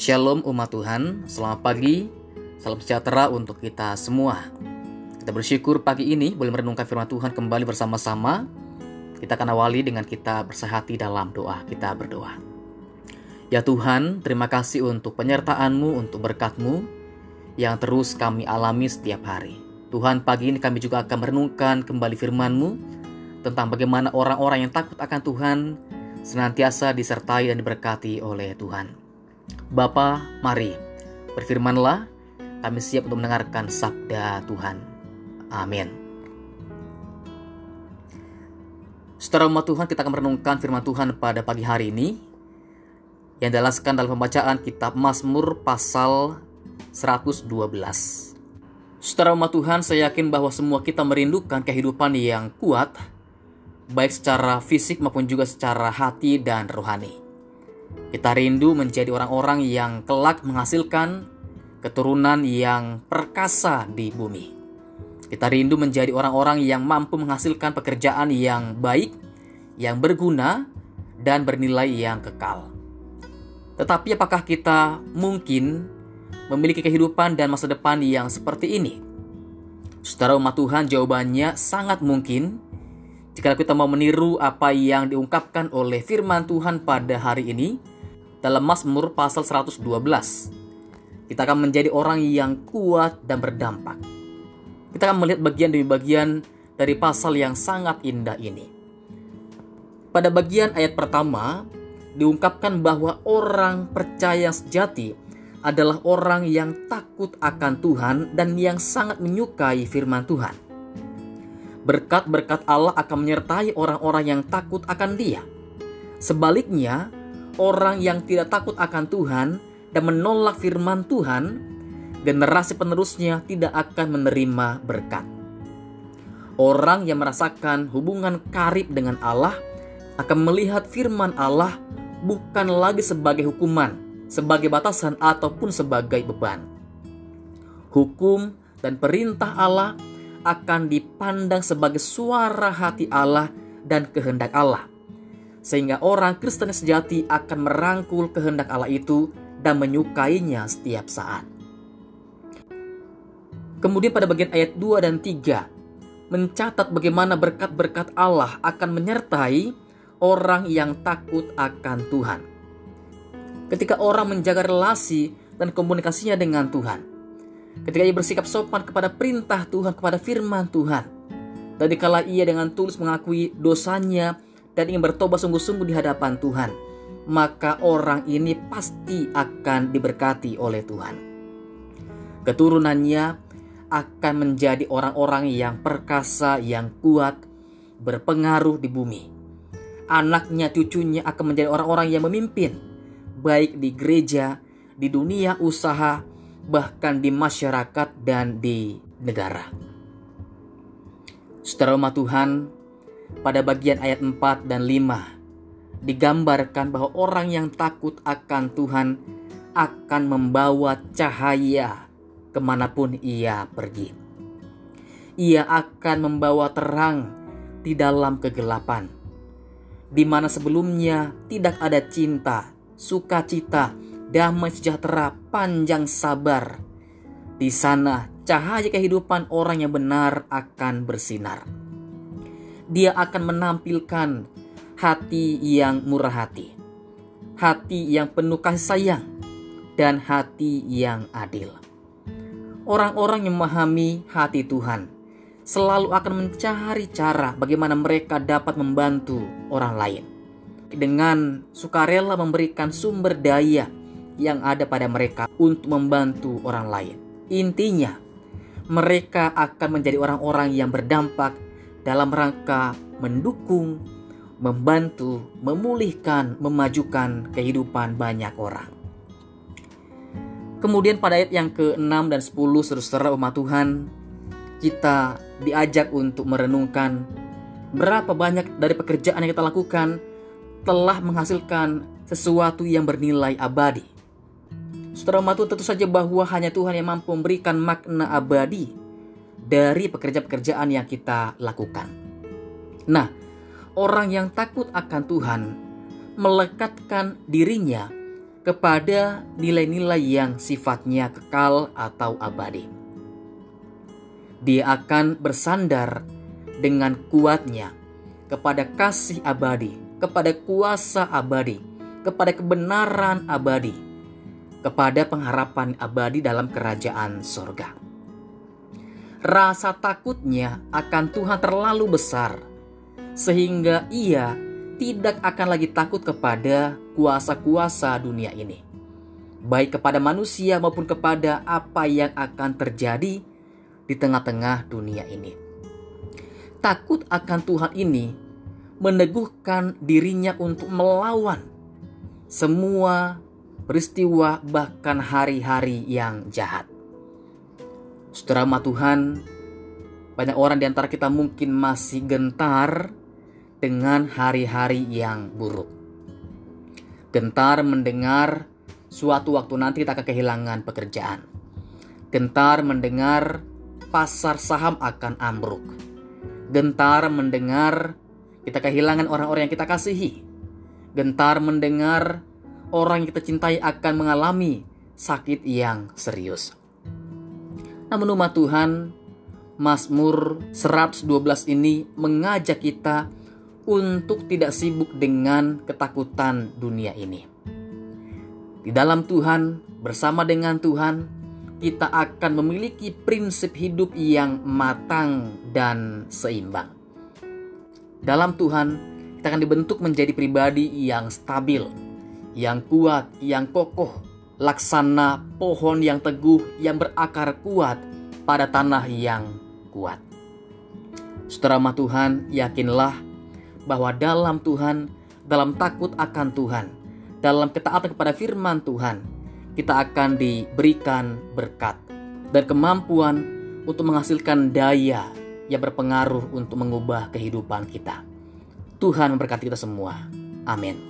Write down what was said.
Shalom umat Tuhan, selamat pagi, salam sejahtera untuk kita semua. Kita bersyukur pagi ini boleh merenungkan firman Tuhan kembali bersama-sama. Kita akan awali dengan kita bersehati dalam doa, kita berdoa. Ya Tuhan, terima kasih untuk penyertaan-Mu, untuk berkat-Mu yang terus kami alami setiap hari. Tuhan, pagi ini kami juga akan merenungkan kembali firman-Mu tentang bagaimana orang-orang yang takut akan Tuhan senantiasa disertai dan diberkati oleh Tuhan. Bapa, mari berfirmanlah, kami siap untuk mendengarkan sabda Tuhan. Amin. Saudara umat Tuhan, kita akan merenungkan firman Tuhan pada pagi hari ini yang dijelaskan dalam pembacaan kitab Mazmur pasal 112. Saudara umat Tuhan, saya yakin bahwa semua kita merindukan kehidupan yang kuat, baik secara fisik maupun juga secara hati dan rohani. Kita rindu menjadi orang-orang yang kelak menghasilkan keturunan yang perkasa di bumi. Kita rindu menjadi orang-orang yang mampu menghasilkan pekerjaan yang baik, yang berguna, dan bernilai yang kekal. Tetapi apakah kita mungkin memiliki kehidupan dan masa depan yang seperti ini? Saudara umat Tuhan, jawabannya sangat mungkin jika kita mau meniru apa yang diungkapkan oleh firman Tuhan pada hari ini dalam Mazmur pasal 112. Kita akan menjadi orang yang kuat dan berdampak. Kita akan melihat bagian demi bagian dari pasal yang sangat indah ini. Pada bagian ayat pertama, diungkapkan bahwa orang percaya sejati adalah orang yang takut akan Tuhan dan yang sangat menyukai firman Tuhan. Berkat-berkat Allah akan menyertai orang-orang yang takut akan Dia. Sebaliknya, orang yang tidak takut akan Tuhan dan menolak firman Tuhan, generasi penerusnya tidak akan menerima berkat. Orang yang merasakan hubungan karib dengan Allah akan melihat firman Allah bukan lagi sebagai hukuman, sebagai batasan, ataupun sebagai beban. Hukum dan perintah Allah akan dipandang sebagai suara hati Allah dan kehendak Allah sehingga orang Kristen sejati akan merangkul kehendak Allah itu dan menyukainya setiap saat. Kemudian pada bagian ayat 2 dan 3 mencatat bagaimana berkat-berkat Allah akan menyertai orang yang takut akan Tuhan. Ketika orang menjaga relasi dan komunikasinya dengan Tuhan. Ketika ia bersikap sopan kepada perintah Tuhan, kepada firman Tuhan. Dan dikala ia dengan tulus mengakui dosanya dan ingin bertobat sungguh-sungguh di hadapan Tuhan, maka orang ini pasti akan diberkati oleh Tuhan. Keturunannya akan menjadi orang-orang yang perkasa, yang kuat, berpengaruh di bumi. Anaknya, cucunya akan menjadi orang-orang yang memimpin, baik di gereja, di dunia usaha, bahkan di masyarakat dan di negara. Saudara umat Tuhan, pada bagian ayat 4 dan 5 digambarkan bahwa orang yang takut akan Tuhan akan membawa cahaya ke mana pun ia pergi. Ia akan membawa terang di dalam kegelapan, di mana sebelumnya tidak ada cinta, sukacita, damai sejahtera, panjang sabar. Di sana cahaya kehidupan orang yang benar akan bersinar dia akan menampilkan hati yang murah hati, hati yang penuh kasih sayang, dan hati yang adil. Orang-orang yang memahami hati Tuhan selalu akan mencari cara bagaimana mereka dapat membantu orang lain. Dengan sukarela memberikan sumber daya yang ada pada mereka untuk membantu orang lain. Intinya, mereka akan menjadi orang-orang yang berdampak dalam rangka mendukung, membantu, memulihkan, memajukan kehidupan banyak orang. Kemudian pada ayat yang ke-6 dan 10 saudara umat Tuhan, kita diajak untuk merenungkan berapa banyak dari pekerjaan yang kita lakukan telah menghasilkan sesuatu yang bernilai abadi. Saudara Tuhan tentu saja bahwa hanya Tuhan yang mampu memberikan makna abadi dari pekerjaan-pekerjaan yang kita lakukan. Nah, orang yang takut akan Tuhan melekatkan dirinya kepada nilai-nilai yang sifatnya kekal atau abadi. Dia akan bersandar dengan kuatnya kepada kasih abadi, kepada kuasa abadi, kepada kebenaran abadi, kepada pengharapan abadi dalam kerajaan sorga. Rasa takutnya akan Tuhan terlalu besar, sehingga ia tidak akan lagi takut kepada kuasa-kuasa dunia ini, baik kepada manusia maupun kepada apa yang akan terjadi di tengah-tengah dunia ini. Takut akan Tuhan ini meneguhkan dirinya untuk melawan semua peristiwa, bahkan hari-hari yang jahat. Saudara Tuhan, banyak orang di antara kita mungkin masih gentar dengan hari-hari yang buruk. Gentar mendengar suatu waktu nanti kita akan kehilangan pekerjaan. Gentar mendengar pasar saham akan ambruk. Gentar mendengar kita kehilangan orang-orang yang kita kasihi. Gentar mendengar orang yang kita cintai akan mengalami sakit yang serius. Namun umat Tuhan, Mazmur 112 ini mengajak kita untuk tidak sibuk dengan ketakutan dunia ini. Di dalam Tuhan, bersama dengan Tuhan, kita akan memiliki prinsip hidup yang matang dan seimbang. Dalam Tuhan, kita akan dibentuk menjadi pribadi yang stabil, yang kuat, yang kokoh, laksana pohon yang teguh yang berakar kuat pada tanah yang kuat. Saudara Tuhan, yakinlah bahwa dalam Tuhan, dalam takut akan Tuhan, dalam ketaatan kepada firman Tuhan, kita akan diberikan berkat dan kemampuan untuk menghasilkan daya yang berpengaruh untuk mengubah kehidupan kita. Tuhan memberkati kita semua. Amin.